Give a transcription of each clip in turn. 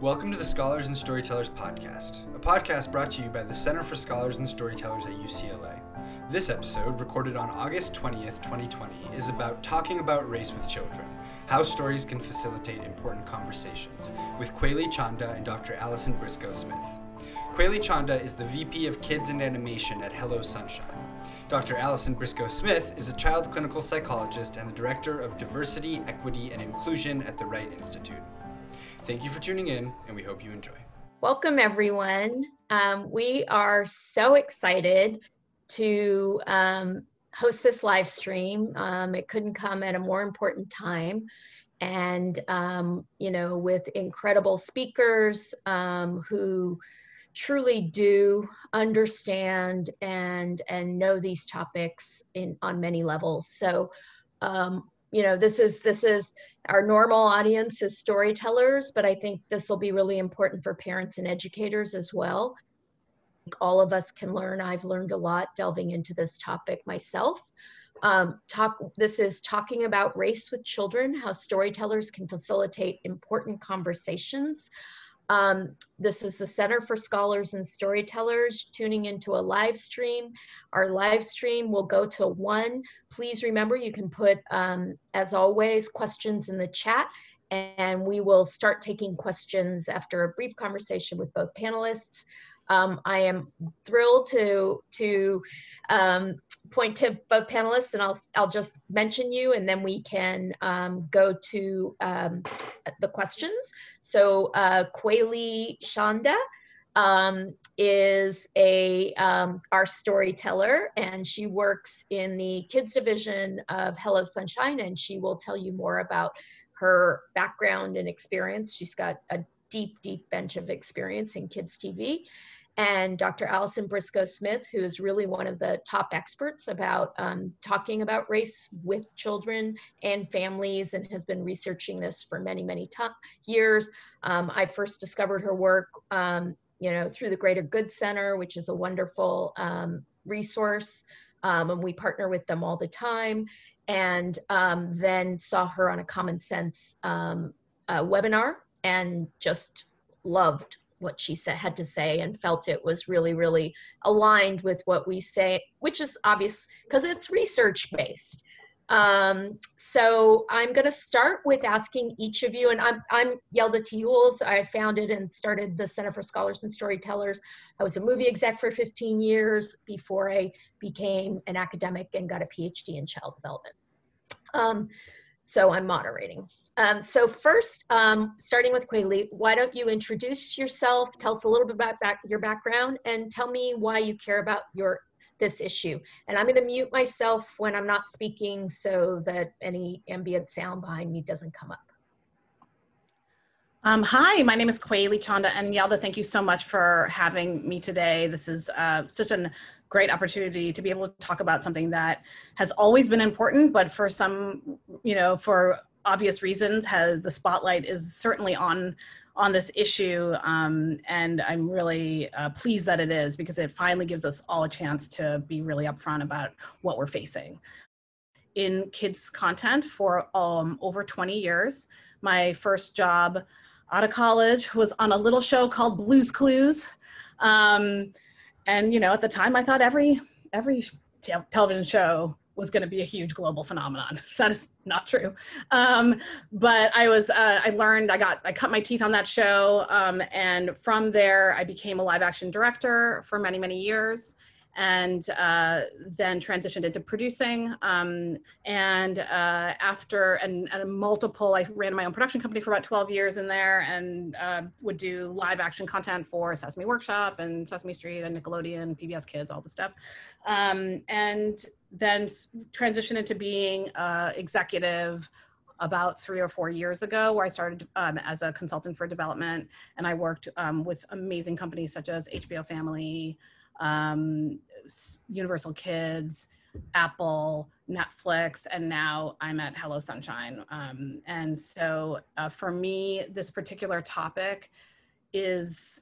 Welcome to the Scholars and Storytellers podcast, a podcast brought to you by the Center for Scholars and Storytellers at UCLA. This episode, recorded on August 20th, 2020, is about talking about race with children, how stories can facilitate important conversations, with Koyalee Chanda and Dr. Allison Briscoe Smith. Koyalee Chanda is the VP of Kids and Animation at Hello Sunshine. Dr. Allison Briscoe Smith is a child clinical psychologist and the Director of Diversity, Equity, and Inclusion at the Wright Institute. Thank you for tuning in, and we hope you enjoy. Welcome, everyone. Um, we are so excited to um, host this live stream. Um, it couldn't come at a more important time. And, um, you know, with incredible speakers um, who truly do understand and and know these topics in on many levels so um, you know this is this is our normal audience is storytellers but i think this will be really important for parents and educators as well. All of us can learn. I've learned a lot delving into this topic myself. Um, talk this is talking about race with children how storytellers can facilitate important conversations um, this is the Center for Scholars and Storytellers tuning into a live stream. Our live stream will go to one. Please remember you can put, um, as always, questions in the chat and we will start taking questions after a brief conversation with both panelists. Um, I am thrilled to to um, point to both panelists, and I'll I'll just mention you, and then we can um, go to um, the questions. So uh, Koyalee Chanda um, is a um, our storyteller, and she works in the kids division of Hello Sunshine, and she will tell you more about her background and experience. She's got a deep, deep bench of experience in kids TV and Dr. Allison Briscoe Smith, who is really one of the top experts about um, talking about race with children and families and has been researching this for many, many years. Um, I first discovered her work, um, you know, through the Greater Good Center, which is a wonderful um, resource, um, and we partner with them all the time. And um, then saw her on a Common Sense uh, webinar and just loved what she said, had to say and felt it was really, really aligned with what we say, which is obvious because it's research based. Um, so I'm going to start with asking each of you, and I'm, I'm Yalda T. Uhls. I founded and started the Center for Scholars and Storytellers. I was a movie exec for 15 years before I became an academic and got a PhD in child development. Um, so I'm moderating. Um, so first, um, starting with Koyalee, why don't you introduce yourself, tell us a little bit about back, your background, and tell me why you care about your this issue. And I'm going to mute myself when I'm not speaking so that any ambient sound behind me doesn't come up. Um, hi, my name is Koyalee Chanda, and Yalda, thank you so much for having me today. This is uh, such an great opportunity to be able to talk about something that has always been important, but for some, you know, for obvious reasons, has the spotlight is certainly on on this issue, um, and I'm really uh, pleased that it is because it finally gives us all a chance to be really upfront about what we're facing. In kids content for um, over 20 years, my first job out of college was on a little show called Blue's Clues. Um, and you know at the time i thought every every te- television show was going to be a huge global phenomenon. That is not true. Um, but i was uh, i learned i got i cut my teeth on that show um, and from there i became a live action director for many many years and uh, then transitioned into producing. Um, and uh, after and, and, multiple, I ran my own production company for about 12 years in there, and uh, would do live action content for Sesame Workshop and Sesame Street and Nickelodeon, PBS Kids, all the stuff. Um, and then transitioned into being uh, executive about three or four years ago where I started um, as a consultant for development and I worked um, with amazing companies such as HBO Family, um, Universal Kids, Apple, Netflix, and now I'm at Hello Sunshine. Um, and so uh, for me, this particular topic is,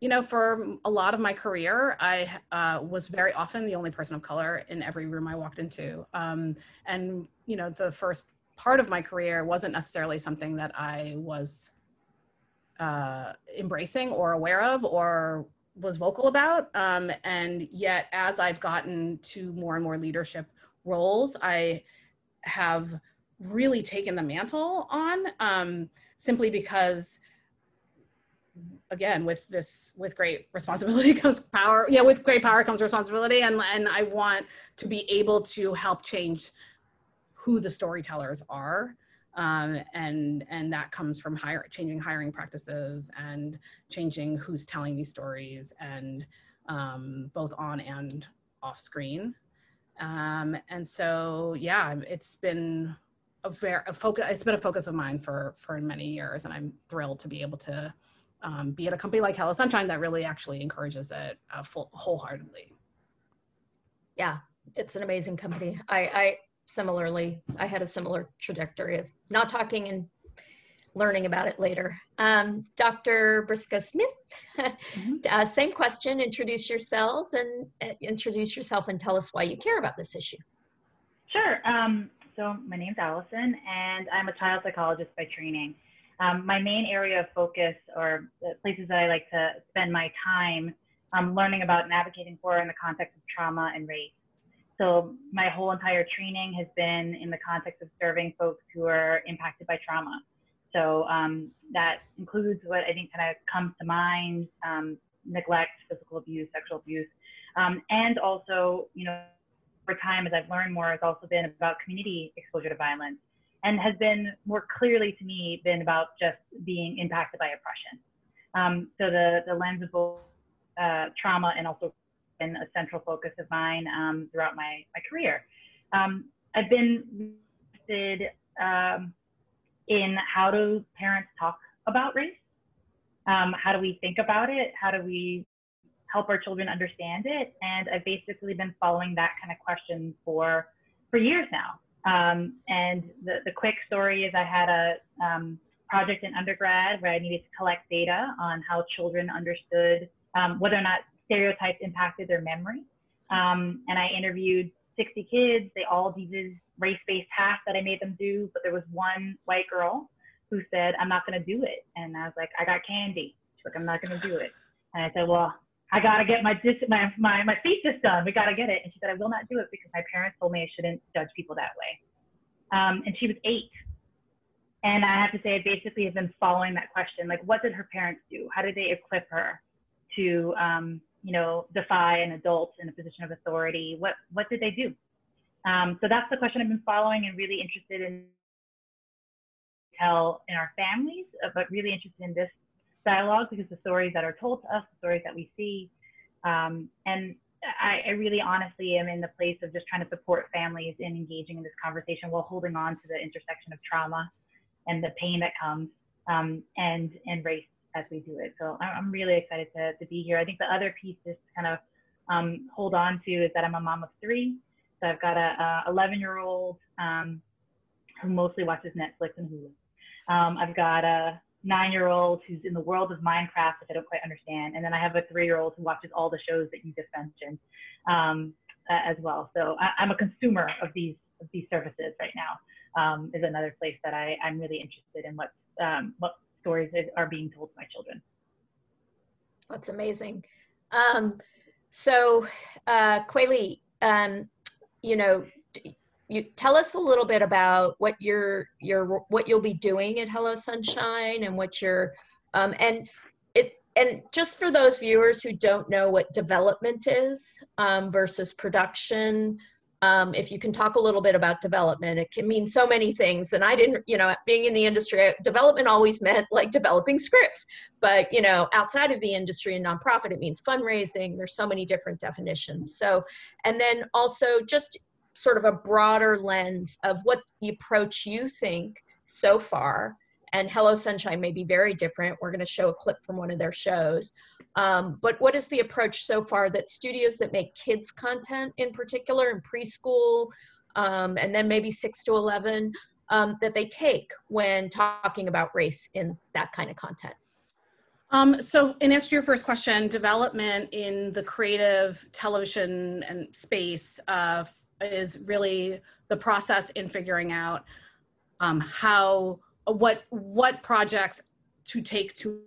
you know, for a lot of my career, I uh, was very often the only person of color in every room I walked into. Um, and, you know, the first part of my career wasn't necessarily something that I was uh, embracing or aware of or was vocal about. Um, and yet, as I've gotten to more and more leadership roles, I have really taken the mantle on um, simply because again with this with great responsibility comes power yeah with great power comes responsibility and and i want to be able to help change who the storytellers are um, and and that comes from hire, changing hiring practices and changing who's telling these stories and um, both on and off screen. Um, and so yeah it's been a very a focus it's been a focus of mine for for many years and i'm thrilled to be able to um, be at a company like hello sunshine that really actually encourages it uh, full, wholeheartedly. Yeah it's an amazing company. I i similarly, I had a similar trajectory of not talking and learning about it later. Um, Dr. Briscoe Smith, mm-hmm. uh, same question. Introduce yourselves and uh, introduce yourself and tell us why you care about this issue. Sure. Um, so my name's Allison, and I'm a child psychologist by training. Um, my main area of focus, or the places that I like to spend my time, um, learning about and advocating for in the context of trauma and race. So my whole entire training has been in the context of serving folks who are impacted by trauma. So um, that includes what I think kind of comes to mind: um, neglect, physical abuse, sexual abuse, um, and also, you know, over time as I've learned more, has also been about community exposure to violence, and has been more clearly to me been about just being impacted by oppression. Um, so the the lens of both uh, trauma and also been a central focus of mine um, throughout my, my career. Um, I've been interested um, in how do parents talk about race? Um, how do we think about it? How do we help our children understand it? And I've basically been following that kind of question for for years now. Um, and the, the quick story is I had a um, project in undergrad where I needed to collect data on how children understood um, whether or not stereotypes impacted their memory. Um, and I interviewed 60 kids. They all did this race-based task that I made them do, but there was one white girl who said, "I'm not going to do it." And I was like, "I got candy." She's like, "I'm not going to do it." And I said, "Well, I got to get my, my my my thesis done. We got to get it." And she said, "I will not do it because my parents told me I shouldn't judge people that way." Um, and she was eight. And I have to say, I basically have been following that question. Like, what did her parents do? How did they equip her to um, you know, defy an adult in a position of authority? What what did they do? Um, so that's the question I've been following and really interested in tell in our families, uh, but really interested in this dialogue because the stories that are told to us, the stories that we see, um, and I, I, really honestly am in the place of just trying to support families in engaging in this conversation while holding on to the intersection of trauma and the pain that comes um, and and race as we do it. So I'm really excited to, to be here. I think the other piece to kind of um, hold on to is that I'm a mom of three. So I've got a, 11 year old um, who mostly watches Netflix and Hulu. Um, I've got a nine year old who's in the world of Minecraft, which I don't quite understand. And then I have a three year old who watches all the shows that you just mentioned um, as well. So I, am a consumer of these, of these services right now. Um, is another place that I, I'm really interested in what um, what stories that are being told to my children. That's amazing. Um, so, uh, Koyalee, um, you know, you tell us a little bit about what you're, you're, what you'll be doing at Hello Sunshine and what you're, um, and it, and just for those viewers who don't know what development is um, versus production, um, if you can talk a little bit about development, it can mean so many things. And I didn't, you know, being in the industry, development always meant like developing scripts. But, you know, outside of the industry and nonprofit, it means fundraising. There's so many different definitions. So, and then also just sort of a broader lens of what the approach you think so far and Hello Sunshine may be very different. We're going to show a clip from one of their shows. Um, but what is the approach so far that studios that make kids content in particular in preschool um, and then maybe 6 to 11 um, that they take when talking about race in that kind of content? Um, so in answer to your first question, development in the creative television and space uh, is really the process in figuring out um, how what what projects to take to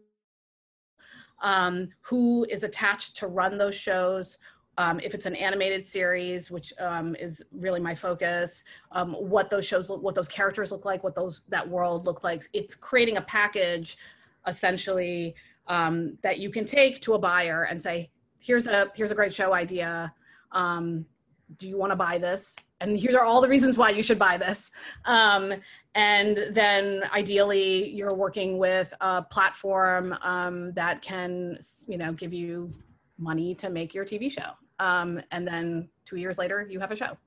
um, who is attached to run those shows um, if it's an animated series, which um, is really my focus, um, what those shows look, what those characters look like, what those that world look like. It's creating a package, essentially, um, that you can take to a buyer and say, "Here's a here's a great show idea. Um, do you want to buy this?" And here are all the reasons why you should buy this. Um, and then ideally, you're working with a platform that can, you know, give you money to make your TV show um, and then two years later you have a show.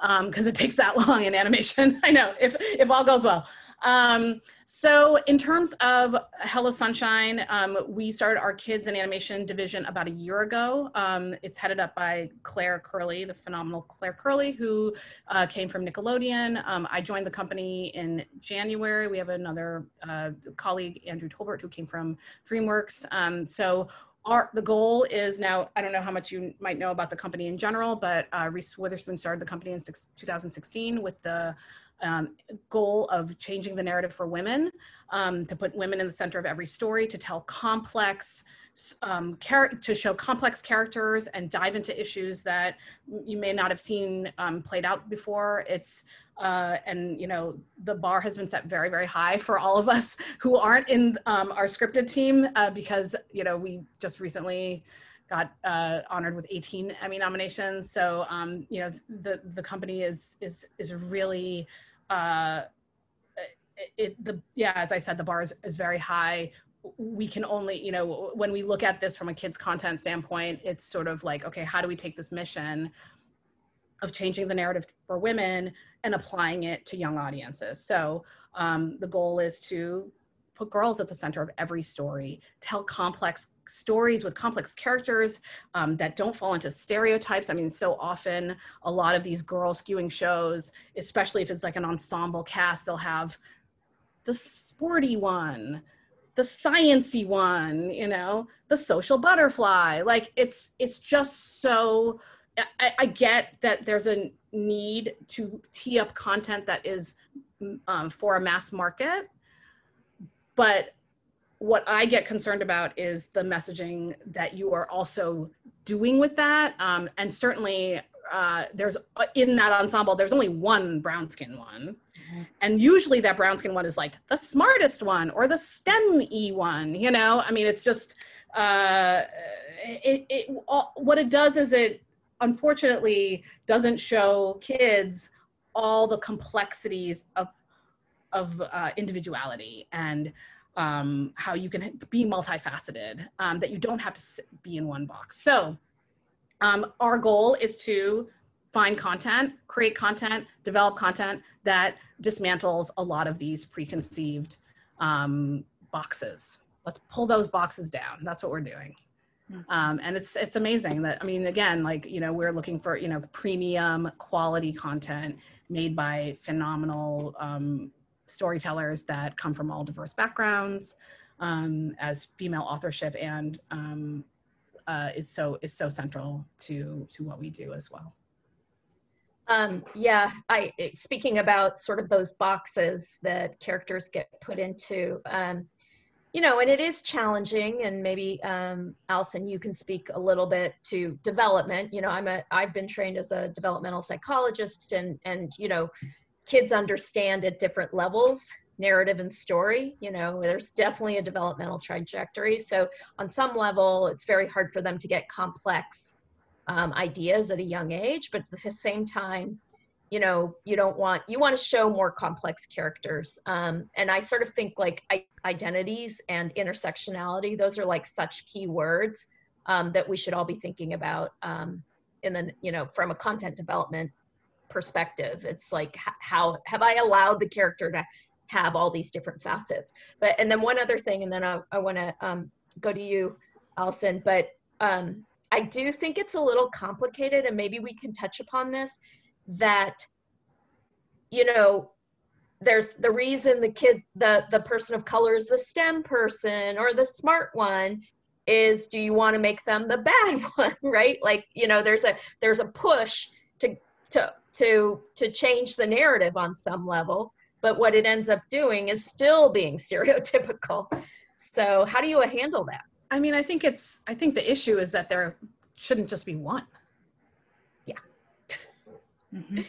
Because um, it takes that long in animation. I know if if all goes well. Um, so in terms of hello sunshine um, we started our kids and animation division about a year ago. Um, it's headed up by claire curley the phenomenal claire curley who uh, came from nickelodeon. Um, i joined the company in january. We have another uh, colleague andrew tolbert who came from dreamworks. So our the goal is now i don't know how much you might know about the company in general but uh, reese witherspoon started the company in six, 2016 with the um, goal of changing the narrative for women um, to put women in the center of every story to tell complex um, to show complex characters and dive into issues that you may not have seen um, played out before. It's uh, and you know the bar has been set very very high for all of us who aren't in um, our scripted team uh, because you know we just recently got uh, honored with 18 Emmy nominations. So um, you know the the company is is is really uh, it, it, the yeah as I said the bar is, is very high we can only you know when we look at this from a kids content standpoint it's sort of like okay how do we take this mission of changing the narrative for women and applying it to young audiences? So um, the goal is to put girls at the center of every story tell complex stories with complex characters um, that don't fall into stereotypes. I mean so often a lot of these girl skewing shows especially if it's like an ensemble cast they'll have the sporty one the sciency one you know the social butterfly. Like it's it's just so I, I get that there's a need to tee up content that is um, for a mass market but what i get concerned about is the messaging that you are also doing with that. Um, and certainly uh, there's uh, in that ensemble there's only one brown skin one. Mm-hmm. and usually that brown skin one is like the smartest one or the stem e one you know? I mean it's just uh, it, it all, what it does is it unfortunately doesn't show kids all the complexities of of uh, individuality and um, how you can be multifaceted um, that you don't have to be in one box. So um, our goal is to find content, create content, develop content that dismantles a lot of these preconceived um, boxes. Let's pull those boxes down. That's what we're doing. Hmm. Um, and it's it's amazing that I mean again like you know we're looking for you know premium quality content made by phenomenal um, storytellers that come from all diverse backgrounds um, as female authorship and um, uh, is so is so central to to what we do as well. Um, yeah, I speaking about sort of those boxes that characters get put into. Um, you know, and it is challenging, and maybe um, Allison, you can speak a little bit to development. You know, I'm a I've been trained as a developmental psychologist, and and you know, kids understand at different levels narrative and story you know there's definitely a developmental trajectory. So on some level it's very hard for them to get complex um, ideas at a young age but at the same time you know you don't want you want to show more complex characters. Um, and i sort of think like identities and intersectionality those are like such key words um, that we should all be thinking about um, and then you know from a content development perspective. It's like how have i allowed the character to have all these different facets. But and then one other thing, and then I, I want to um, go to you, Allison. But um, I do think it's a little complicated, and maybe we can touch upon this. That you know, there's the reason the kid, the the person of color is the STEM person or the smart one is do you want to make them the bad one right like you know there's a there's a push to to to to change the narrative on some level but what it ends up doing is still being stereotypical So how do you handle that? I mean, I think it's, I think the issue is that there shouldn't just be one. Yeah. Mhm.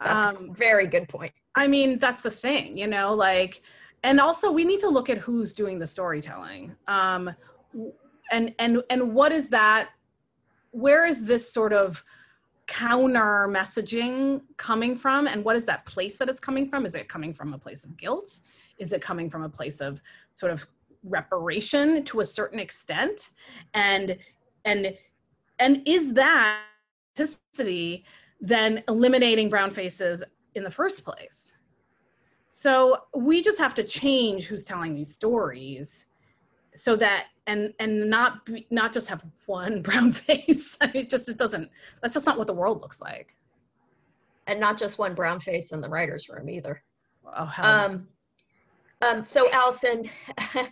That's Um, a very good point. I mean, that's the thing, you know, like, and also we need to look at who's doing the storytelling. Um, and, and, and what is that, where is this sort of counter messaging coming from? And what is that place that it's coming from? Is it coming from a place of guilt? Is it coming from a place of sort of reparation to a certain extent? And, and, and is that authenticity then eliminating brown faces in the first place. So we just have to change who's telling these stories so that and and not be, not just have one brown face. I mean, it just it doesn't that's just not what the world looks like. And not just one brown face in the writer's room either. Oh hell. no. Um, um, so Allison,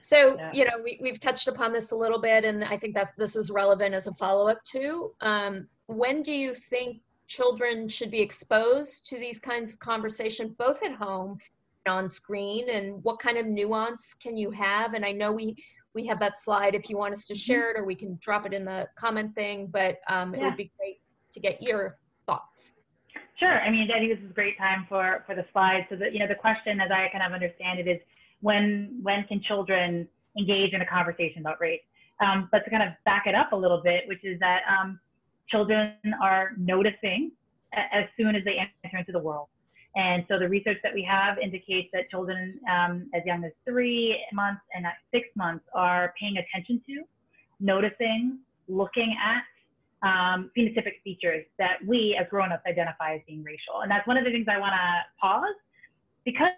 so Yeah. you know we, we've touched upon this a little bit, and I think that this is relevant as a follow up too. Um, when do you think children should be exposed to these kinds of conversation, both at home on screen, and what kind of nuance can you have? And I know we we have that slide if you want us to share it, or we can drop it in the comment thing. But um, it would be great to get your thoughts. Sure. I mean, I think this is a great time for for the slide. So that you know, the question, as I kind of understand it, is when when can children engage in a conversation about race? Um, but to kind of back it up a little bit, which is that um, children are noticing as soon as they enter into the world. And so the research that we have indicates that children um, as young as three months and at six months are paying attention to, noticing, looking at um, phenotypic features that we as grown-ups identify as being racial. And that's one of the things I want to pause because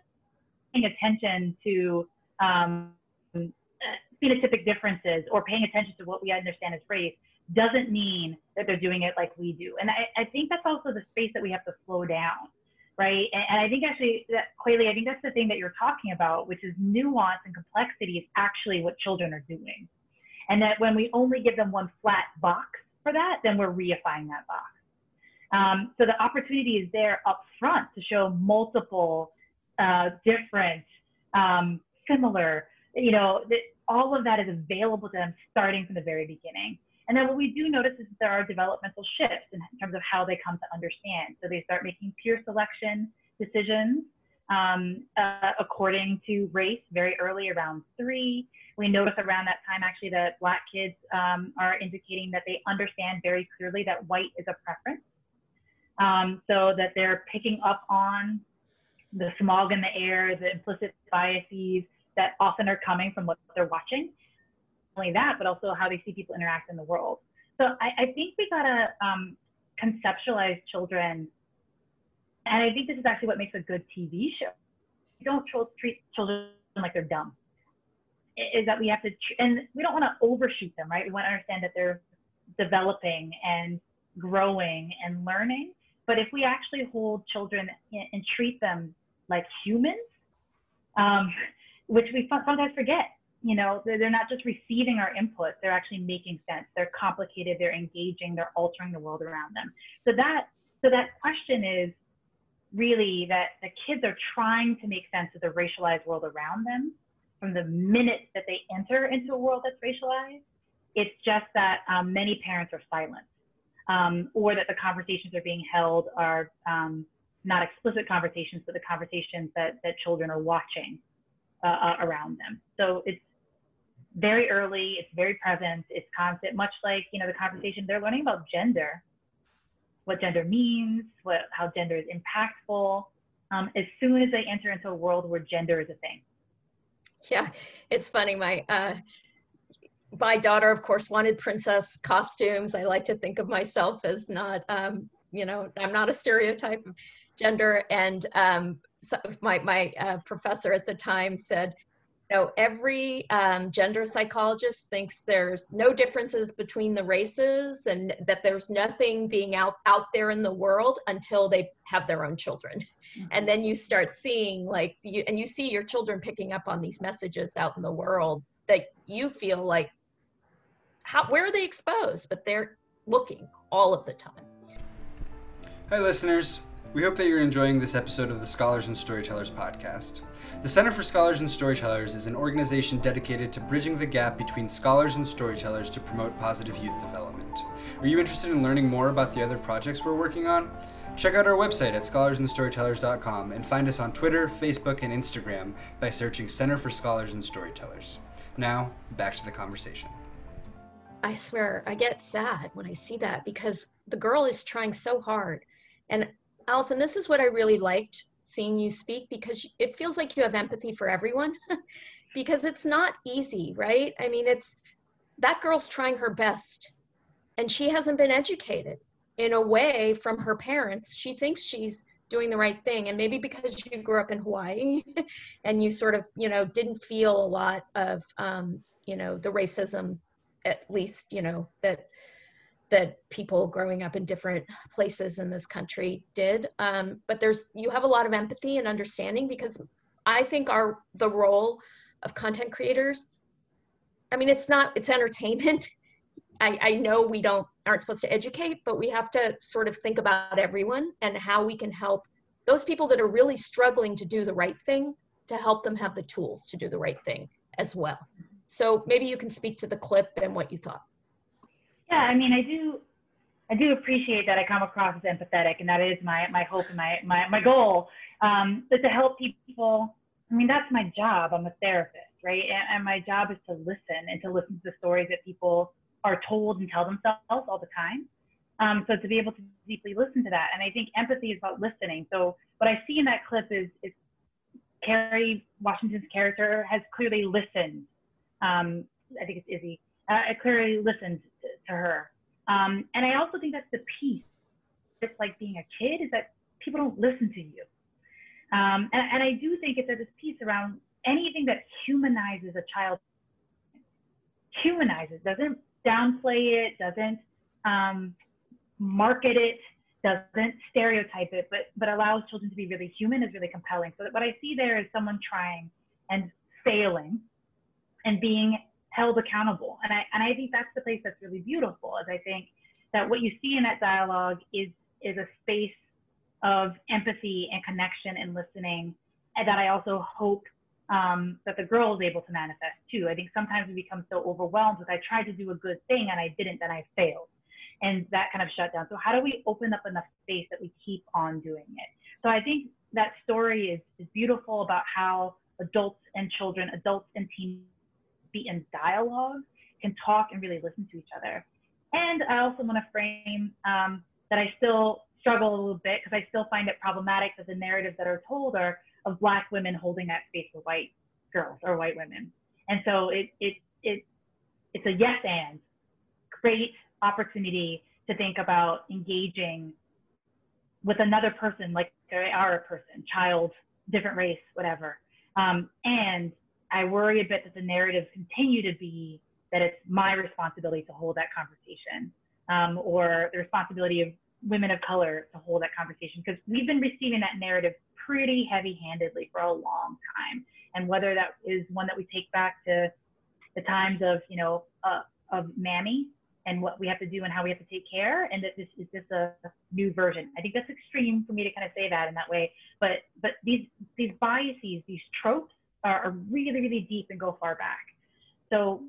paying attention to um, phenotypic differences or paying attention to what we understand as race doesn't mean that they're doing it like we do. And I, I think that's also the space that we have to slow down, right? And, and I think actually, that, Koyalee, I think that's the thing that you're talking about, which is nuance and complexity is actually what children are doing. And that when we only give them one flat box for that, then we're reifying that box. Um, so the opportunity is there up front to show multiple, uh, different, um, similar, you know, that all of that is available to them starting from the very beginning. And then what we do notice is there are developmental shifts in terms of how they come to understand. So they start making peer selection decisions um, uh, according to race very early, around three. We notice around that time actually that Black kids um, are indicating that they understand very clearly that white is a preference. Um, so that they're picking up on the smog in the air, the implicit biases that often are coming from what they're watching. Only that, but also how they see people interact in the world. So I, I think we gotta um, conceptualize children, and I think this is actually what makes a good TV show. We don't treat children like they're dumb. Is that we have to, and we don't want to overshoot them, right? We want to understand that they're developing and growing and learning. But if we actually hold children and, treat them like humans, um, which we sometimes forget, you know, they're, not just receiving our input, they're actually making sense. They're complicated, they're engaging, they're altering the world around them. So that, so that question is really that the kids are trying to make sense of the racialized world around them from the minute that they enter into a world that's racialized. It's just that um, many parents are silent um, or that the conversations are being held are um, not explicit conversations, but the conversations that, that children are watching uh, uh, around them. So it's very early, it's very present, it's constant, much like, you know, the conversation they're learning about gender, what gender means, what, how gender is impactful, um, as soon as they enter into a world where gender is a thing. Yeah, it's funny. My uh, my daughter, of course, wanted princess costumes. I like to think of myself as not, um, you know, I'm not a stereotype of gender. And um, so my my uh, professor at the time said, know, every um, gender psychologist thinks there's no differences between the races, and that there's nothing being out out there in the world until they have their own children. And then you start seeing like you and you see your children picking up on these messages out in the world that you feel like how where are they exposed? But they're looking all of the time. Hi, listeners. We hope that you're enjoying this episode of the Scholars and Storytellers podcast. The Center for Scholars and Storytellers is an organization dedicated to bridging the gap between scholars and storytellers to promote positive youth development. Are you interested in learning more about the other projects we're working on? Check out our website at scholarsandstorytellers.com and find us on Twitter, Facebook, and Instagram by searching Center for Scholars and Storytellers. Now, back to the conversation. I swear, I get sad when I see that because the girl is trying so hard. And Allison, this is what I really liked seeing you speak because it feels like you have empathy for everyone because it's not easy, right? I mean, it's that girl's trying her best and she hasn't been educated in a way from her parents. She thinks she's doing the right thing. And maybe because you grew up in Hawaii and you sort of, you know, didn't feel a lot of, um, you know, the racism, at least, you know, that that people growing up in different places in this country did. Um, but there's you have a lot of empathy and understanding because I think our the role of content creators. I mean, it's not it's entertainment. I, I know we don't aren't supposed to educate, but we have to sort of think about everyone and how we can help those people that are really struggling to do the right thing to help them have the tools to do the right thing as well. So maybe you can speak to the clip and what you thought. Yeah, I mean, I do, I do appreciate that I come across as empathetic, and that is my my hope and my my my goal, um, is to help people. I mean, that's my job. I'm a therapist, right? And, and my job is to listen and to listen to the stories that people are told and tell themselves all the time. Um, so to be able to deeply listen to that, and I think empathy is about listening. So what I see in that clip is is Kerry Washington's character has clearly listened. Um, I think it's Izzy. Uh, clearly listened to her. Um, and I also think that's the piece. It's like being a kid is that people don't listen to you. Um, and, and, I do think it's that this piece around anything that humanizes a child, humanizes, doesn't downplay it, doesn't um, market it, doesn't stereotype it, but, but allows children to be really human is really compelling. So what I see there is someone trying and failing and being held accountable. And I, and I think that's the place that's really beautiful is I think that what you see in that dialogue is, is a space of empathy and connection and listening and that I also hope um, that the girl is able to manifest too. I think sometimes we become so overwhelmed with I tried to do a good thing and I didn't, then I failed. And that kind of shut down. So how do we open up enough space that we keep on doing it? So I think that story is, is beautiful about how adults and children, adults and teens be in dialogue, can talk and really listen to each other. And I also want to frame um, that I still struggle a little bit because I still find it problematic that the narratives that are told are of Black women holding that space for white girls or white women. And so it, it, it, it's a yes and great opportunity to think about engaging with another person, like they are a person, child, different race, whatever. Um, and I worry a bit that the narratives continue to be that it's my responsibility to hold that conversation um, or the responsibility of women of color to hold that conversation because we've been receiving that narrative pretty heavy handedly for a long time. And whether that is one that we take back to the times of, you know, uh, of Mammy and what we have to do and how we have to take care and that this is just a new version. I think that's extreme for me to kind of say that in that way. But but these these biases, these tropes are, really, really deep and go far back. So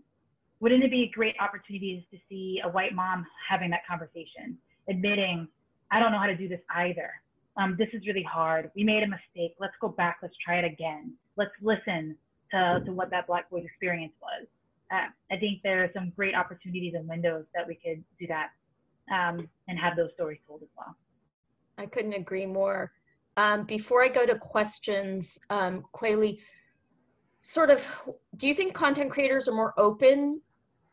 wouldn't it be a great opportunity to see a white mom having that conversation, admitting, I don't know how to do this either. Um, this is really hard. We made a mistake. Let's go back. Let's try it again. Let's listen to, to what that Black boy's experience was. Uh, I think there are some great opportunities and windows that we could do that um, and have those stories told as well. I couldn't agree more. Um, before I go to questions, um, Koyalee, sort of do you think content creators are more open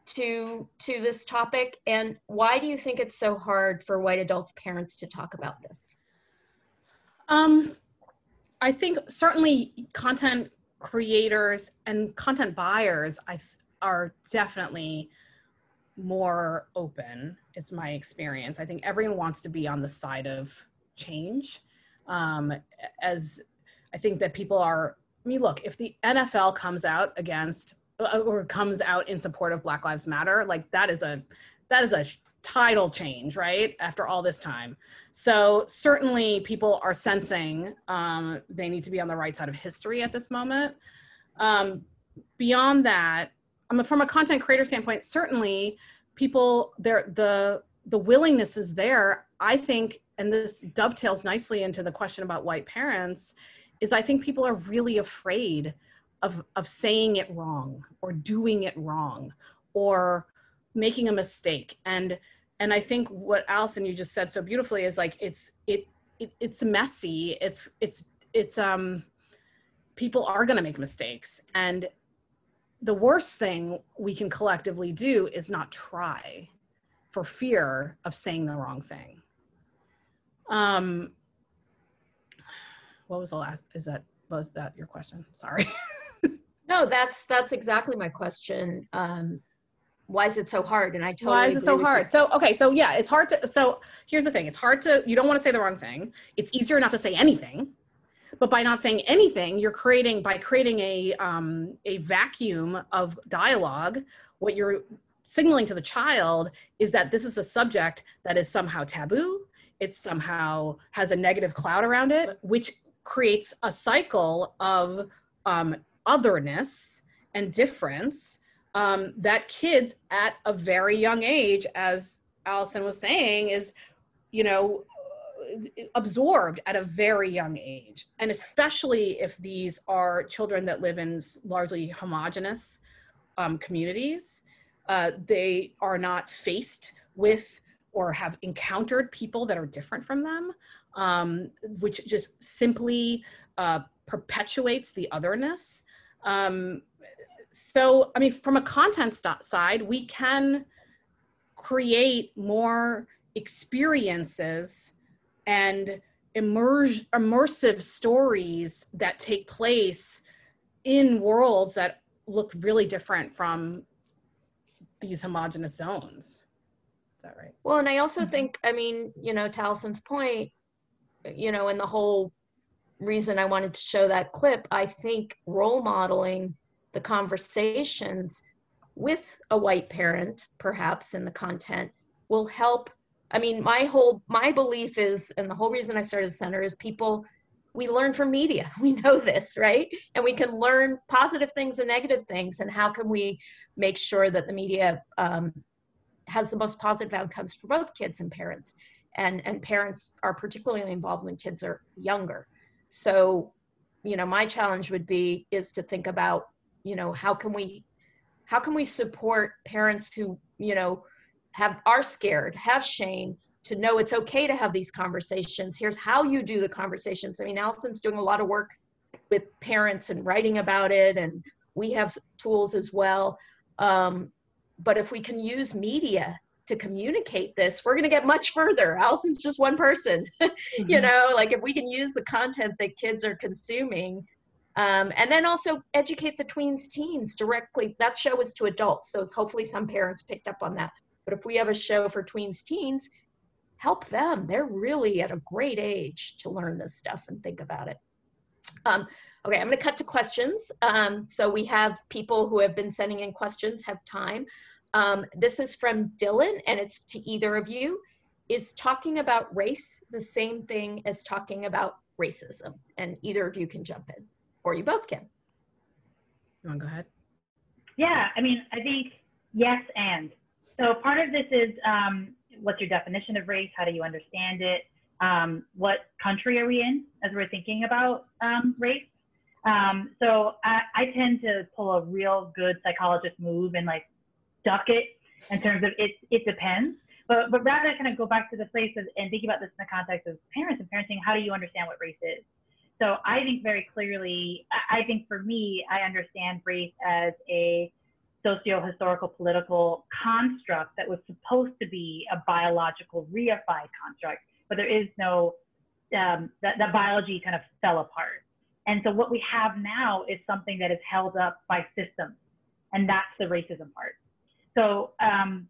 to to this topic? And why do you think it's so hard for white adults parents to talk about this? Um i think certainly content creators and content buyers i are definitely more open is my experience. I think everyone wants to be on the side of change. Um, as i think that people are mean, look, if the NFL comes out against uh, or comes out in support of Black Lives Matter, like that is a that is a tidal change, right? After all this time. So certainly people are sensing um, they need to be on the right side of history at this moment. Um, beyond that, I mean, from a content creator standpoint, certainly people there the the willingness is there. I think, and this dovetails nicely into the question about white parents, is I think people are really afraid of of saying it wrong or doing it wrong or making a mistake. And and i think what allison you just said so beautifully is like it's it, it it's messy. It's it's it's um people are going to make mistakes. And the worst thing we can collectively do is not try for fear of saying the wrong thing. Um what was the last is that was that your question sorry no that's that's exactly my question um why is it so hard? And I totally why is it so hard? You. So okay, so yeah, it's hard to. So here's the thing: it's hard to. You don't want to say the wrong thing. It's easier not to say anything, but by not saying anything, you're creating by creating a um, a vacuum of dialogue. What you're signaling to the child is that this is a subject that is somehow taboo. It somehow has a negative cloud around it, which creates a cycle of um, otherness and difference um, that kids at a very young age, as Allison was saying, is, you know, absorbed at a very young age. And especially if these are children that live in largely homogenous um, communities, uh, they are not faced with or have encountered people that are different from them, um, which just simply uh, perpetuates the otherness. Um, so i mean from a content side we can create more experiences and immerse, immersive stories that take place in worlds that look really different from these homogenous zones is that right well and i also mm-hmm. think i mean you know to Allison's point you know and the whole reason i wanted to show that clip i think role modeling the conversations with a white parent, perhaps in the content, will help. I mean, my whole my belief is, and the whole reason I started the center is people we learn from media. We know this, right? And we can learn positive things and negative things. And how can we make sure that the media um, has the most positive outcomes for both kids and parents? And and parents are particularly involved when kids are younger. So, you know, my challenge would be is to think about you know how can we how can we support parents who you know have are scared have shame to know it's okay to have these conversations here's how you do the conversations i mean allison's doing a lot of work with parents and writing about it and we have tools as well um, but if we can use media to communicate this we're going to get much further allison's just one person mm-hmm. you know like if we can use the content that kids are consuming um, and then also educate the tweens teens directly. That show is to adults, so hopefully some parents picked up on that. But if we have a show for tweens teens, help them. They're really at a great age to learn this stuff and think about it. Um, okay, I'm going to cut to questions. Um, so we have people who have been sending in questions, have time. Um, this is from Dylan, and it's to either of you. Is talking about race the same thing as talking about racism? And either of you can jump in or you both can. You want to go ahead? Yeah, I mean, I think yes and. So part of this is um, what's your definition of race? How do you understand it? Um, what country are we in as we're thinking about um, race? Um, so I, I, tend to pull a real good psychologist move and like duck it in terms of it, it depends. But, but rather kind of go back to the place of, and think about this in the context of parents and parenting. How do you understand what race is? So I think very clearly, I think for me, I understand race as a socio-historical political construct that was supposed to be a biological reified construct, but there is no, um, that, that biology kind of fell apart. And so what we have now is something that is held up by systems, and that's the racism part. So, um,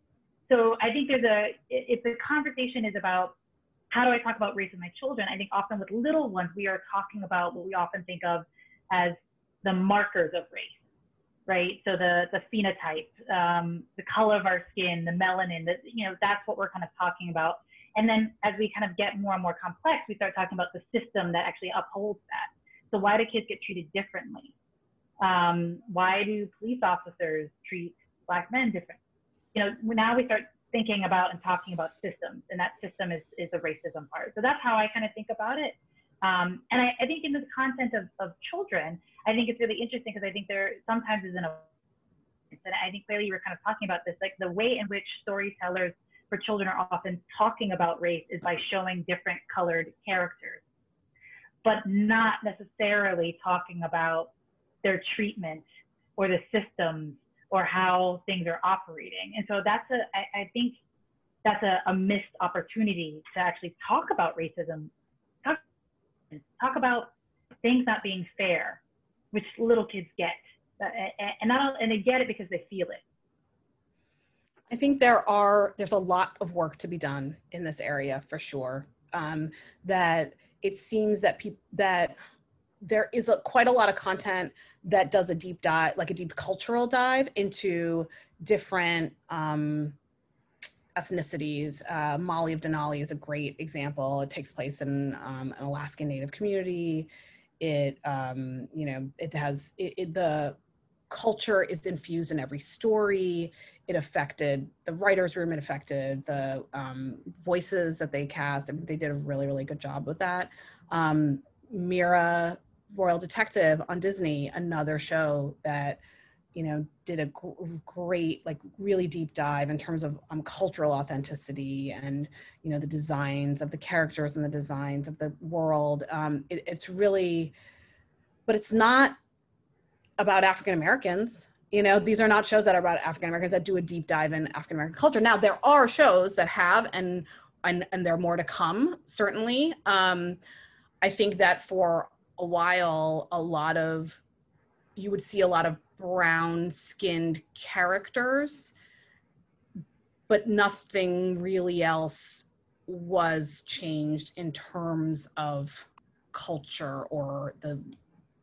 so I think there's a, if the conversation is about how do I talk about race with my children? I think often with little ones, we are talking about what we often think of as the markers of race, right? So the the phenotype, um, the color of our skin, the melanin, that you know, that's what we're kind of talking about. And then as we kind of get more and more complex, we start talking about the system that actually upholds that. So why do kids get treated differently? Um, why do police officers treat black men different? You know, now we start thinking about and talking about systems, and that system is, is the racism part. So that's how I kind of think about it. Um, and I, I, think in the content of, of children, I think it's really interesting because I think there sometimes is an and I think clearly you were kind of talking about this, like the way in which storytellers for children are often talking about race is by showing different colored characters, but not necessarily talking about their treatment or the systems or how things are operating. And so that's a, I, I think that's a, a, missed opportunity to actually talk about racism, talk, talk about things not being fair, which little kids get. And not and they get it because they feel it. I think there are there's a lot of work to be done in this area for sure. Um, that it seems that people that there is a, quite a lot of content that does a deep dive, like a deep cultural dive into different um, ethnicities. Uh, Molly of Denali is a great example. It takes place in um, an Alaskan Native community. It, um, you know, it has it, it, the culture is infused in every story. It affected the writers' room. It affected the um, voices that they cast. I mean, they did a really, really good job with that. Um, Mira Royal Detective on Disney, another show that you know did a great like really deep dive in terms of um, cultural authenticity and you know the designs of the characters and the designs of the world um, it, it's really but it's not about african americans you know these are not shows that are about african americans that do a deep dive in african american culture. Now there are shows that have and and, and there are more to come certainly. Um, i think that for a while a lot of you would see a lot of brown skinned characters but nothing really else was changed in terms of culture or the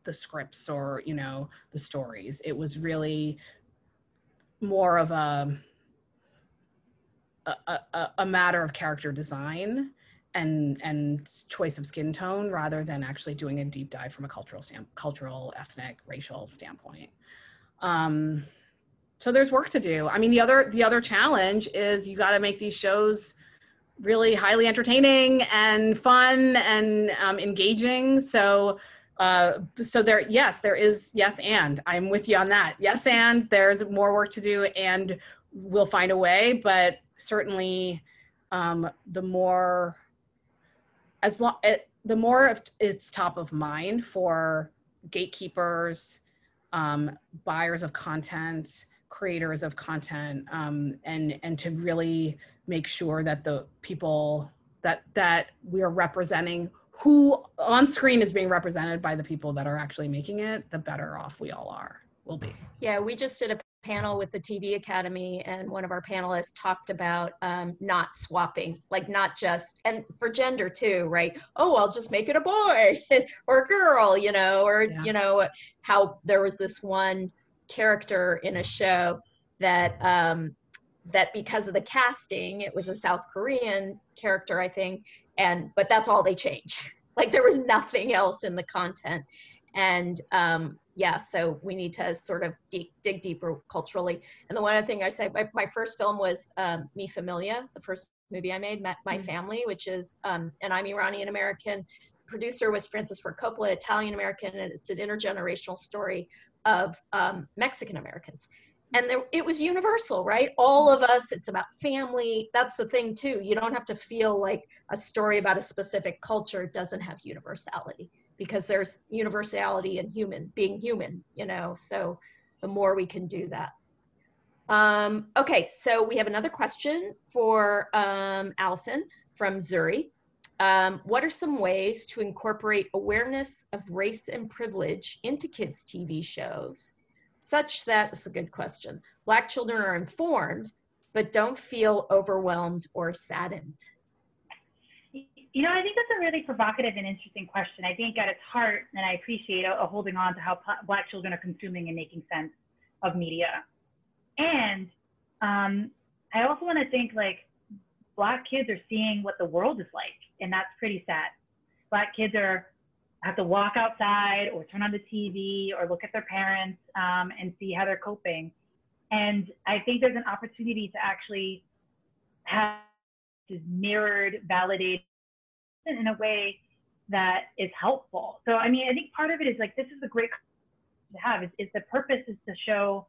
the scripts or you know the stories it was really more of a a, a, matter of character design and and choice of skin tone rather than actually doing a deep dive from a cultural stand, cultural, ethnic, racial standpoint. Um, so there's work to do. I mean, the other the other challenge is you got to make these shows really highly entertaining and fun and um, engaging. So uh, so there, yes, there is yes, and I'm with you on that. Yes, and there's more work to do, and we'll find a way. But certainly, um, the more as long it, the more it's top of mind for gatekeepers um, buyers of content creators of content um, and and to really make sure that the people that that we are representing who on screen is being represented by the people that are actually making it the better off we all are will be yeah we just did a panel with the TV Academy, and one of our panelists talked about um, not swapping, like not just, and for gender too, right? Oh, I'll just make it a boy or a girl, you know, or, yeah. you know, how there was this one character in a show that, um, that because of the casting, it was a South Korean character, I think, and, but that's all they changed. like there was nothing else in the content. And, um, yeah, so we need to sort of dig, dig deeper culturally. And the one other thing I say, my, my first film was um, Mi Familia, the first movie I made, My, my mm-hmm. Family, which is, um, and I'm Iranian American. Producer was Francis Ford Coppola, Italian American, and it's an intergenerational story of um, Mexican Americans. And there, it was universal, right? All of us, it's about family. That's the thing, too. You don't have to feel like a story about a specific culture doesn't have universality because there's universality in human being human you know so the more we can do that um, okay so we have another question for um, allison from zuri um, what are some ways to incorporate awareness of race and privilege into kids tv shows such that it's a good question black children are informed but don't feel overwhelmed or saddened you know, I think that's a really provocative and interesting question. I think at its heart, and I appreciate a, holding on to how Black children are consuming and making sense of media. And um, I also want to think like black kids are seeing what the world is like, and that's pretty sad. Black kids are have to walk outside or turn on the TV or look at their parents um, and see how they're coping. And I think there's an opportunity to actually have this mirrored, validated in a way that is helpful. So, I mean, I think part of it is like this is a great to have. Is, the purpose is to show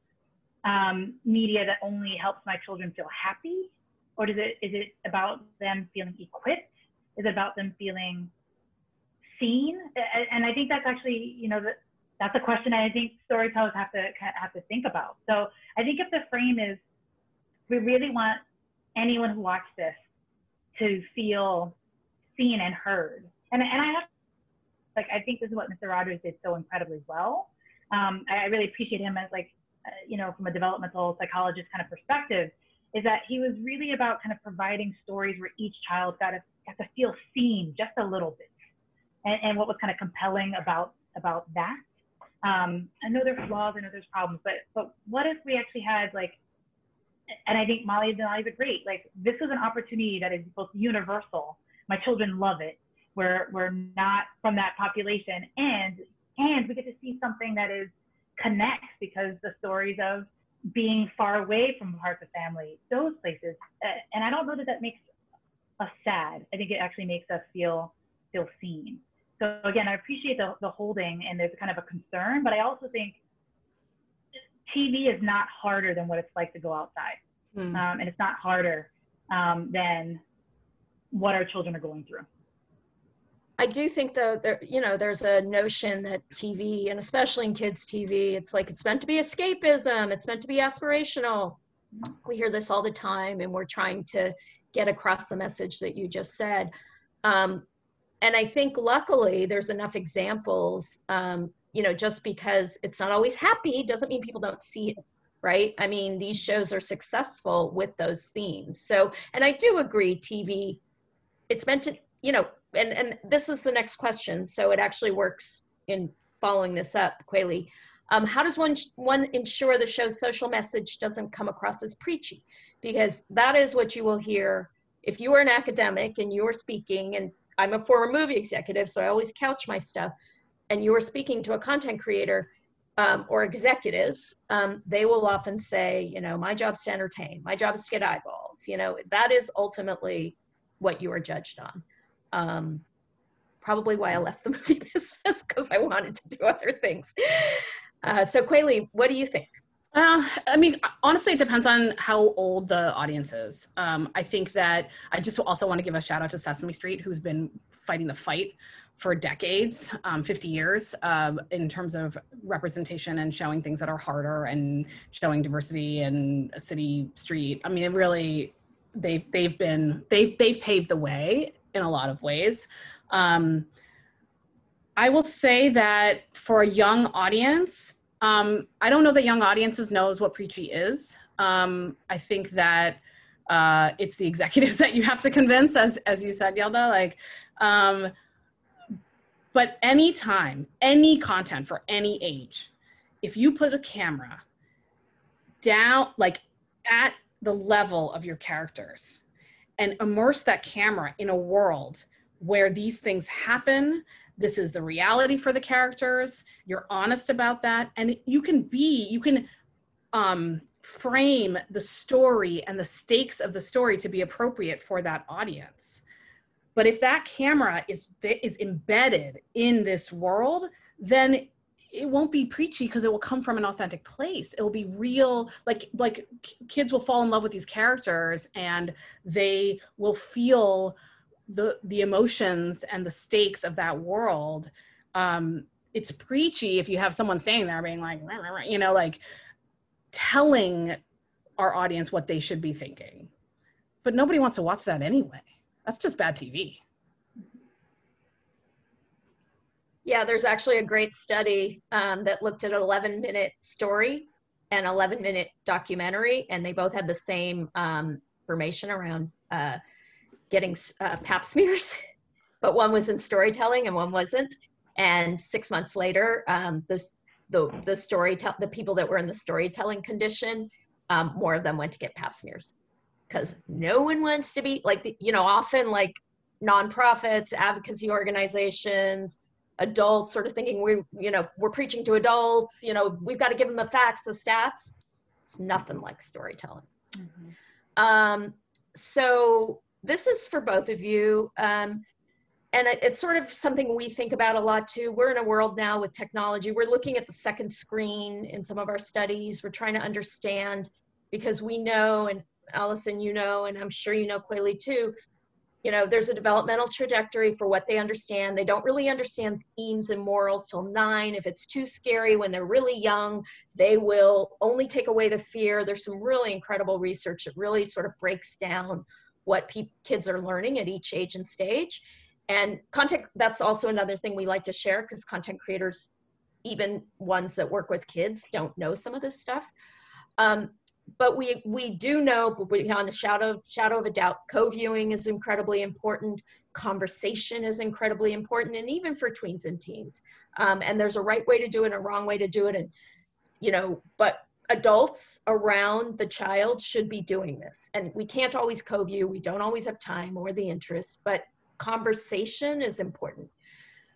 um, media that only helps my children feel happy, or does it is it about them feeling equipped? Is it about them feeling seen? And I think that's actually, you know, that's a question I think storytellers have to have to think about. So I think if the frame is, we really want anyone who watched this to feel seen and heard. And and I have, like, I think this is what Mr. Rogers did so incredibly well. Um, I, I really appreciate him as like, uh, you know, from a developmental psychologist kind of perspective, is that he was really about kind of providing stories where each child got to got to feel seen just a little bit and, and what was kind of compelling about about that. Um, I know there's flaws, I know there's problems, but but what if we actually had like, and I think Molly Denali's a great like this is an opportunity that is both universal. My children love it. We're we're not from that population, and and we get to see something that is connects because the stories of being far away from parts of family, those places, and I don't know that that makes us sad. I think it actually makes us feel feel seen. So again, I appreciate the, the holding and there's kind of a concern, but I also think TV is not harder than what it's like to go outside. Mm. Um, and it's not harder um, than what our children are going through. I do think though there you know there's a notion that TV and especially in kids TV it's like it's meant to be escapism it's meant to be aspirational we hear this all the time and we're trying to get across the message that you just said um, and I think luckily there's enough examples. Um, you know, just because it's not always happy doesn't mean people don't see it, right? I mean, these shows are successful with those themes. So, and I do agree, TV, it's meant to, you know, and and this is the next question. So it actually works in following this up, Koyalee. Um, how does one one ensure the show's social message doesn't come across as preachy? Because that is what you will hear if you are an academic and you're speaking and I'm a former movie executive, so I always couch my stuff. And you are speaking to a content creator um, or executives, um, they will often say, you know, my job's to entertain, my job is to get eyeballs. You know, that is ultimately what you are judged on. Um, probably why I left the movie business because I wanted to do other things. Uh, so, Koyalee, what do you think? Uh, I mean, honestly, it depends on how old the audience is. Um, I think that I just also want to give a shout out to Sesame Street, who's been fighting the fight for decades, um, 50 years, um, in terms of representation and showing things that are harder and showing diversity in a city street. I mean, it really, they've they've been they've they've paved the way in a lot of ways. Um, I will say that for a young audience, um, I don't know that young audiences knows what preachy is. Um, I think that uh, it's the executives that you have to convince, as as you said, Yalda. Like, um, but anytime, any content for any age, if you put a camera down, like at the level of your characters, and immerse that camera in a world where these things happen this is the reality for the characters. You're honest about that. And you can be you can um, frame the story and the stakes of the story to be appropriate for that audience. But if that camera is is embedded in this world then it won't be preachy because it will come from an authentic place. It will be real like like kids will fall in love with these characters and they will feel the the emotions and the stakes of that world um it's preachy if you have someone standing there being like rah, rah, rah, you know like telling our audience what they should be thinking. But nobody wants to watch that anyway. That's just bad tv yeah there's actually a great study um, that looked at an 11 minute story and 11 minute documentary and they both had the same um, information around uh, getting uh, pap smears, but one was in storytelling and one wasn't. And six months later, um, this the the story tell the people that were in the storytelling condition, um, more of them went to get pap smears because no one wants to be like you know often like nonprofits, advocacy organizations, adults sort of thinking we you know we're preaching to adults you know we've got to give them the facts the stats it's nothing like storytelling mm-hmm. um, so this is for both of you um, and it, it's sort of something we think about a lot too. We're in a world now with technology. We're looking at the second screen in some of our studies. We're trying to understand because we know and allison you know and i'm sure you know Koyalee too you know there's a developmental trajectory for what they understand. They don't really understand themes and morals till nine. If it's too scary when they're really young they will only take away the fear. There's some really incredible research that really sort of breaks down what pe- kids are learning at each age and stage. And content that's also another thing we like to share because content creators even ones that work with kids don't know some of this stuff. Um, but we we do know beyond a shadow shadow of a doubt co-viewing is incredibly important conversation is incredibly important and even for tweens and teens. Um, and there's a right way to do it and a wrong way to do it and you know but adults around the child should be doing this and we can't always co-view we don't always have time or the interest but conversation is important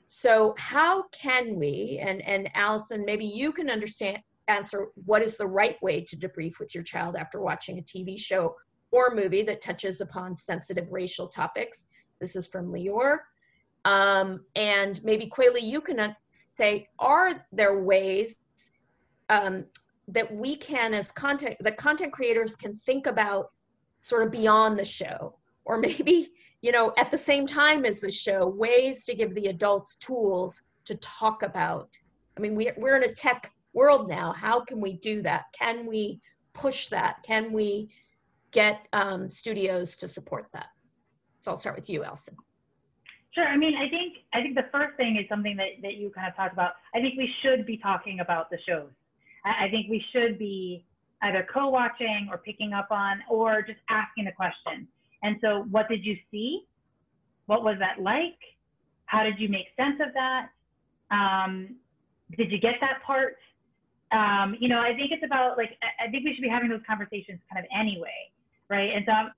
so how can we and and allison maybe you can understand answer what is the right way to debrief with your child after watching a TV show or movie that touches upon sensitive racial topics. This is from Lior. Um, and maybe Koyalee, you can say, are there ways um, that we can, as content, the content creators can think about sort of beyond the show, or maybe, you know, at the same time as the show, ways to give the adults tools to talk about. I mean, we, we're in a tech world now. How can we do that? Can we push that? Can we get um, studios to support that? So I'll start with you, Allison. Sure. I mean, I think I think the first thing is something that, that you kind of talked about. I think we should be talking about the shows. I, think we should be either co-watching or picking up on or just asking the question. And so, what did you see? What was that like? How did you make sense of that? Um, did you get that part? um, you know, I think it's about like I think we should be having those conversations kind of anyway, right? And so I'm,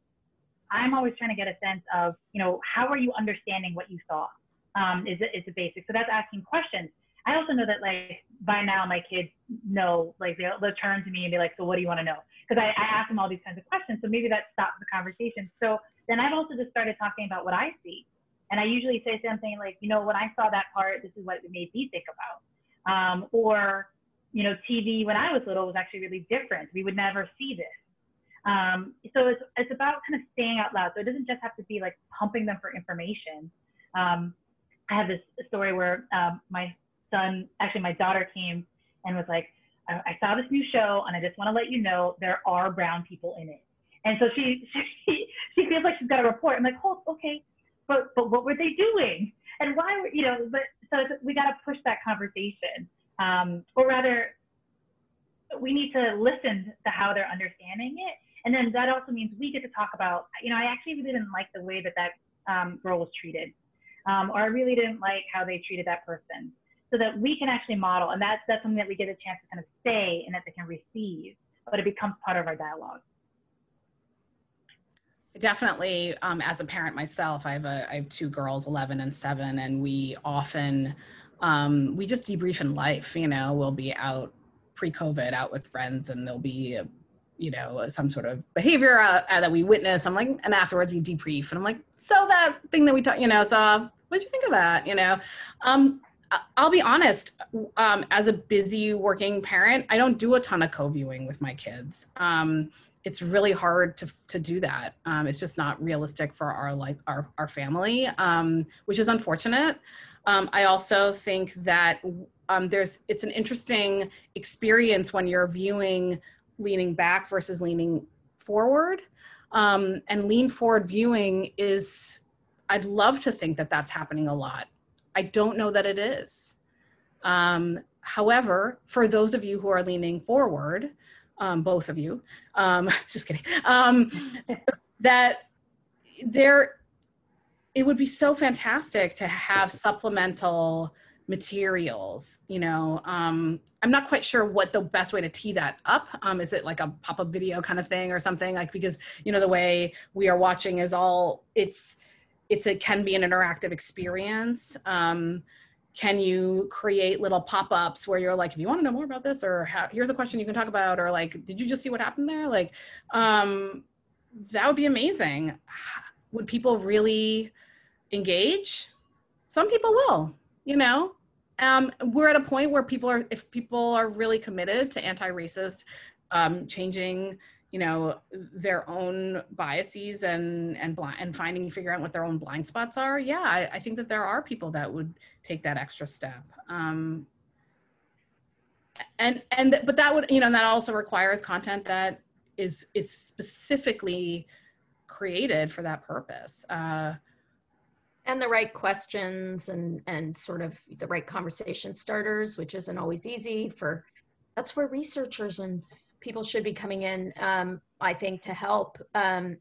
I'm always trying to get a sense of, you know, how are you understanding what you saw? Um, is it is it basic? So that's asking questions. I also know that like by now my kids know like they'll, they'll turn to me and be like, so what do you want to know? Because I, I ask them all these kinds of questions. So maybe that stops the conversation. So then I've also just started talking about what I see. And I usually say something like, you know, when I saw that part, this is what it made me think about. Um, or you know, TV when I was little was actually really different. We would never see this. Um, so it's, it's about kind of staying out loud. So it doesn't just have to be like pumping them for information. Um, I have this story where um, my son, actually my daughter came and was like, I, I saw this new show and I just want to let you know there are brown people in it. And so she, she, she feels like she's got a report. I'm like, oh, okay, but, but what were they doing? And why were, you know, but so we got to push that conversation um, or rather, we need to listen to how they're understanding it. And then that also means we get to talk about, you know, I actually really didn't like the way that that um, girl was treated, um, or I really didn't like how they treated that person, so that we can actually model. And that's that's something that we get a chance to kind of say and that they can receive, but it becomes part of our dialogue. Definitely, um, as a parent myself, I have a I have two girls, eleven and seven, and we often um, we just debrief in life. You know, we'll be out pre-COVID, out with friends, and there'll be, a, you know, some sort of behavior uh, uh, that we witness. I'm like, and afterwards we debrief, and I'm like, so that thing that we talked, you know, so what did you think of that? You know, um, I'll be honest. Um, as a busy working parent, I don't do a ton of co-viewing with my kids. Um, it's really hard to to do that. Um, it's just not realistic for our life, our our family, um, which is unfortunate. Um, I also think that um, there's it's an interesting experience when you're viewing leaning back versus leaning forward. And lean forward viewing is, I'd love to think that that's happening a lot. I don't know that it is. Um, however, for those of you who are leaning forward, um, both of you, um, just kidding, that there it would be so fantastic to have supplemental materials you know um, i'm not quite sure what the best way to tee that up um, is it like a pop-up video kind of thing or something like because you know the way we are watching is all it's it's it can be an interactive experience. Um, can you create little pop-ups where you're like if you want to know more about this or how, here's a question you can talk about or like did you just see what happened there? Like um, that would be amazing. Would people really engage? Some people will you know? Um, we're at a point where people are if people are really committed to anti-racist um, changing you know their own biases and and blind and finding figure out what their own blind spots are. Yeah I, I think that there are people that would take that extra step. Um, and and but that would you know that also requires content that is is specifically created for that purpose. Uh, and the right questions and and sort of the right conversation starters which isn't always easy for that's where researchers and people should be coming in um, i think to help. Um,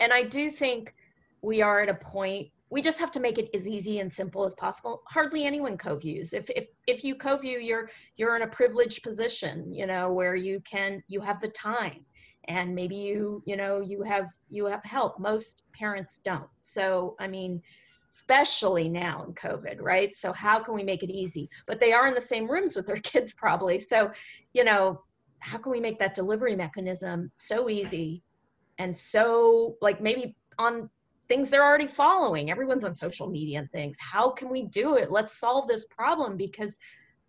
and i do think we are at a point we just have to make it as easy and simple as possible. Hardly anyone co-views. If if if you co-view you're you're in a privileged position you know where you can you have the time and maybe you you know you have you have help. Most parents don't. So i mean especially now in covid right? So how can we make it easy? But they are in the same rooms with their kids probably. So you know how can we make that delivery mechanism so easy and so like maybe on things they're already following? Everyone's on social media and things. How can we do it? Let's solve this problem because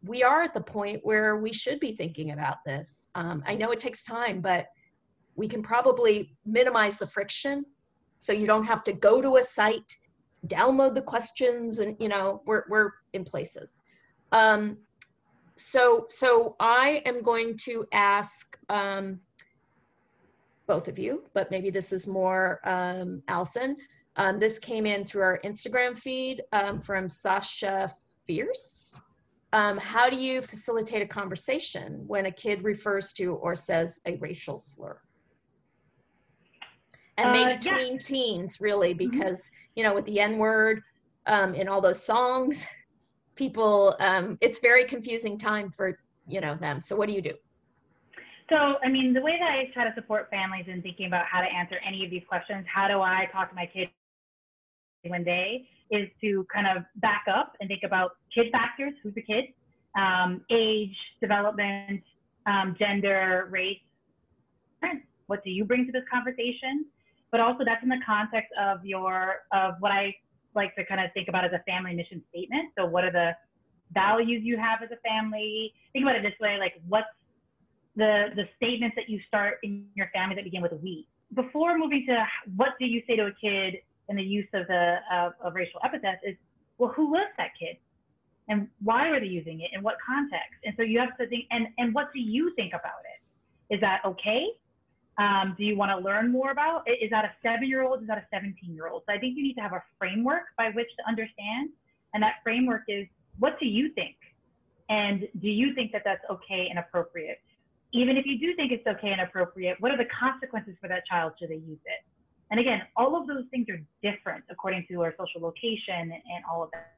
we are at the point where we should be thinking about this. Um, i know it takes time but we can probably minimize the friction so you don't have to go to a site download the questions and you know we're, we're in places. Um, so so i am going to ask um, both of you but maybe this is more um, allison um, this came in through our instagram feed um, from sasha fierce um, how do you facilitate a conversation when a kid refers to or says a racial slur and maybe Uh, yeah. tween teens really Mhm. because you know with the n word um, in all those songs people um, it's very confusing time for you know them so what do you do So, I mean, the way that I try to support families in thinking about how to answer any of these questions, how do I talk to my kid when they is to kind of back up and think about kid factors, who's the kid, um, age, development, um, gender, race. What do you bring to this conversation? But also that's in the context of your, of what I like to kind of think about as a family mission statement. So what are the values you have as a family? Think about it this way, like what's the the statements that you start in your family that begin with we. Before moving to what do you say to a kid in the use of the of, of racial epithets is well who was that kid and why are they using it in what context and so you have to think and and what do you think about it is that okay um, do you want to learn more about is that a seven year old is that a 17 year old so i think you need to have a framework by which to understand and that framework is what do you think and do you think that that's okay and appropriate even if you do think it's okay and appropriate, what are the consequences for that child should they use it? And again, all of those things are different according to our social location and all of that.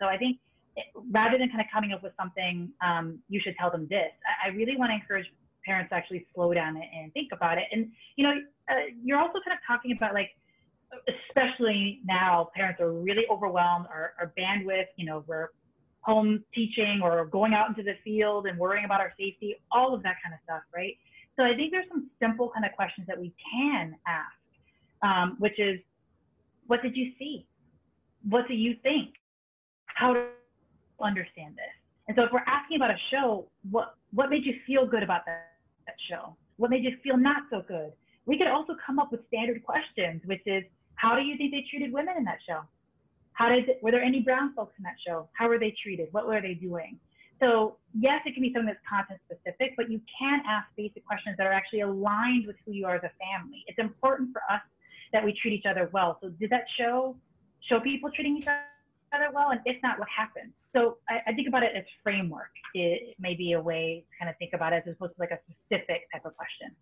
So I think it, rather than kind of coming up with something, um, you should tell them this. I really want to encourage parents actually slow down and, think about it. And you know, uh, you're also kind of talking about like, especially now, parents are really overwhelmed. Our, our bandwidth, you know, we're home teaching or going out into the field and worrying about our safety, all of that kind of stuff, right? So I think there's some simple kind of questions that we can ask, um, which is, what did you see? What do you think? How do you understand this? And so if we're asking about a show, what what made you feel good about that, that show? What made you feel not so good? We could also come up with standard questions, which is, how do you think they treated women in that show? How did were there any brown folks in that show? How were they treated? What were they doing? So yes, it can be something that's content specific, but you can ask basic questions that are actually aligned with who you are as a family. It's important for us that we treat each other well. So did that show show people treating each other well? And if not, what happened? So I, I think about it as framework. It may be a way to kind of think about it as opposed to like a specific type of question.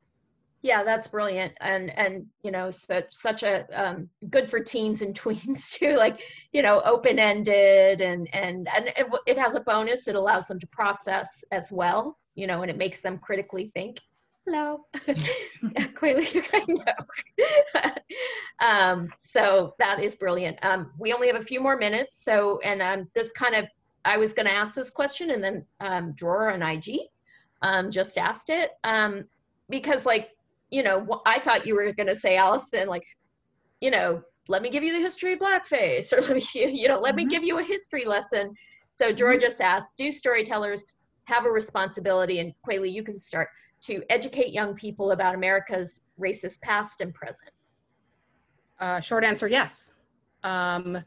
Yeah, that's brilliant, and and you know, such such a um, good for teens and tweens too. Like you know, open ended, and and and it, it has a bonus. It allows them to process as well. You know, and it makes them critically think. Hello, Koyalee, of. um, so that is brilliant. Um, we only have a few more minutes, so and um, this kind of I was going to ask this question, and then um, Drawer and IG um, just asked it um, because like you know, I thought you were going to say, Allison, like, you know, let me give you the history of blackface, or let me, you know, let mm-hmm. me give you a history lesson. So George just asked, do storytellers have a responsibility? And Koyalee, you can start to educate young people about America's racist past and present. Uh, short answer, yes. Um,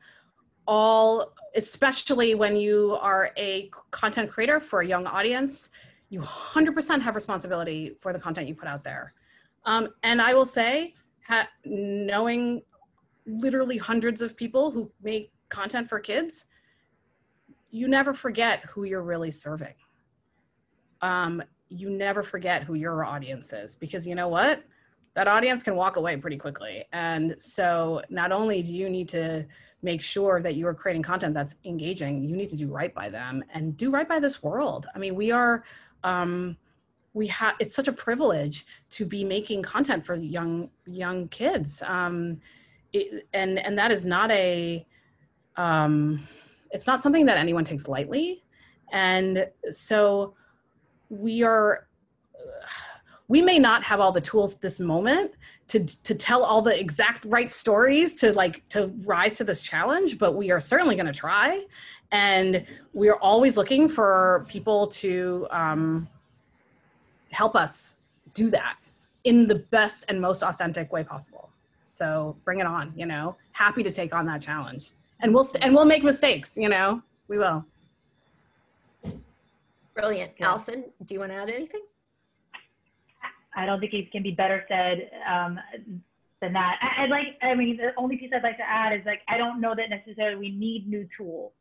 all, especially when you are a content creator for a young audience, you 100% have responsibility for the content you put out there. Um, and I will say, ha- knowing literally hundreds of people who make content for kids, you never forget who you're really serving. Um, you never forget who your audience is because you know what? That audience can walk away pretty quickly. And so, not only do you need to make sure that you are creating content that's engaging, you need to do right by them and do right by this world. I mean, we are. Um, we have it's such a privilege to be making content for young young kids um, it, and and that is not a um, it's not something that anyone takes lightly and so we are we may not have all the tools this moment to to tell all the exact right stories to like to rise to this challenge but we are certainly going to try and we are always looking for people to um, help us do that in the best and most authentic way possible. So bring it on, you know, happy to take on that challenge and we'll, st- and we'll make mistakes, you know, we will. Brilliant. Yeah. Allison, do you want to add anything? I don't think it can be better said um, than that. I, would like, I mean, the only piece I'd like to add is like, I don't know that necessarily we need new tools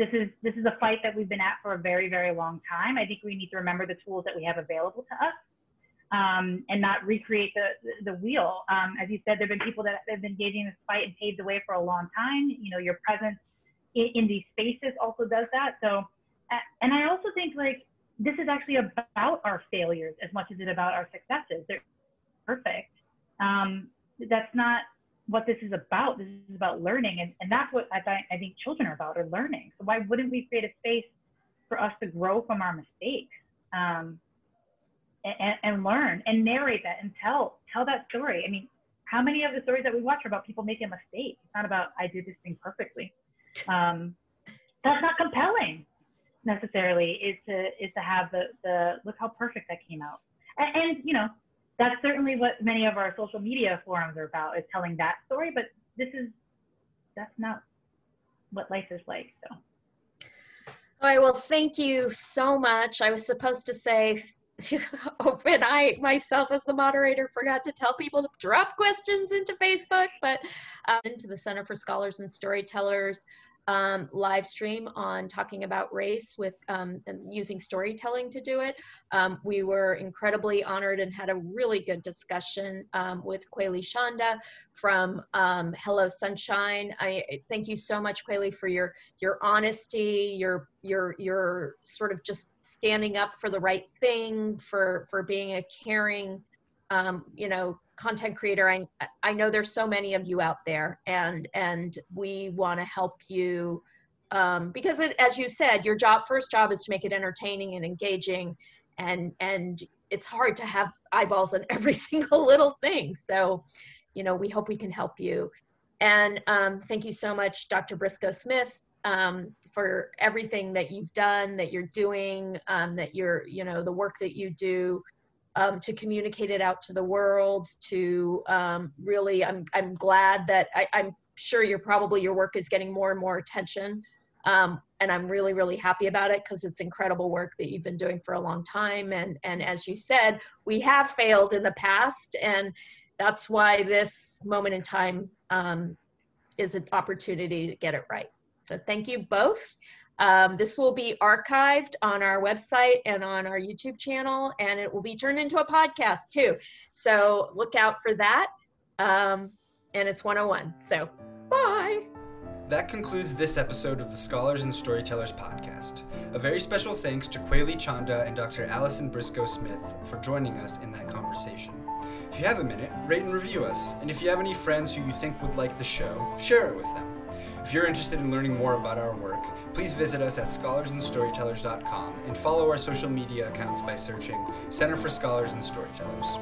this is this is a fight that we've been at for a very very long time. I think we need to remember the tools that we have available to us, um, and not recreate the the, wheel. Um, as you said, there've been people that have been engaging this fight and paved the way for a long time. You know, your presence in, in these spaces also does that. So, and I also think like this is actually about our failures as much as it's about our successes. They're perfect. Um, that's not what this is about. This is about learning, and, and that's what I, th- I think children are about, are learning. So why wouldn't we create a space for us to grow from our mistakes um, and, and, learn and narrate that and tell tell that story? I mean, how many of the stories that we watch are about people making a mistake? It's not about I did this thing perfectly. Um, that's not compelling necessarily. Is to is to have the the look how perfect that came out, and, and you know that's certainly what many of our social media forums are about is telling that story but this is that's not what life is like so all right well thank you so much i was supposed to say open i myself as the moderator forgot to tell people to drop questions into facebook but um, into the center for scholars and storytellers um, live stream on talking about race with um, using storytelling to do it. Um, we were incredibly honored and had a really good discussion um, with Koyalee Chanda from um, Hello Sunshine. I thank you so much, Koyalee, for your your honesty, your your your sort of just standing up for the right thing, for for being a caring, um, you know, content creator i i know there's so many of you out there and and we want to help you um, because it, as you said your job first job is to make it entertaining and engaging and and it's hard to have eyeballs on every single little thing. So you know we hope we can help you. And um, thank you so much dr briscoe smith um, for everything that you've done that you're doing um, that you're you know the work that you do um, to communicate it out to the world to um, really I'm, I'm glad that I, am sure you're probably your work is getting more and more attention. Um, and i'm really really happy about it because it's incredible work that you've been doing for a long time. And and as you said we have failed in the past and that's why this moment in time um, is an opportunity to get it right. So thank you both Um, this will be archived on our website and on our YouTube channel, and it will be turned into a podcast too. So look out for that. Um, and it's 101. So bye. That concludes this episode of the Scholars and Storytellers podcast. A very special thanks to Koyalee Chanda and Dr. Allison Briscoe Smith for joining us in that conversation. If you have a minute, rate and review us, and if you have any friends who you think would like the show, share it with them. If you're interested in learning more about our work, please visit us at scholarsandstorytellers.com and follow our social media accounts by searching Center for Scholars and Storytellers.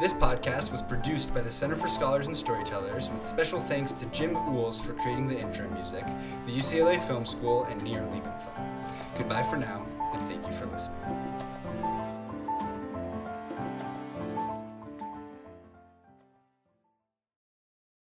This podcast was produced by the Center for Scholars and Storytellers with special thanks to Jim Uhls for creating the intro music, the UCLA Film School, and Nir Liebenthal. Goodbye for now, and thank you for listening.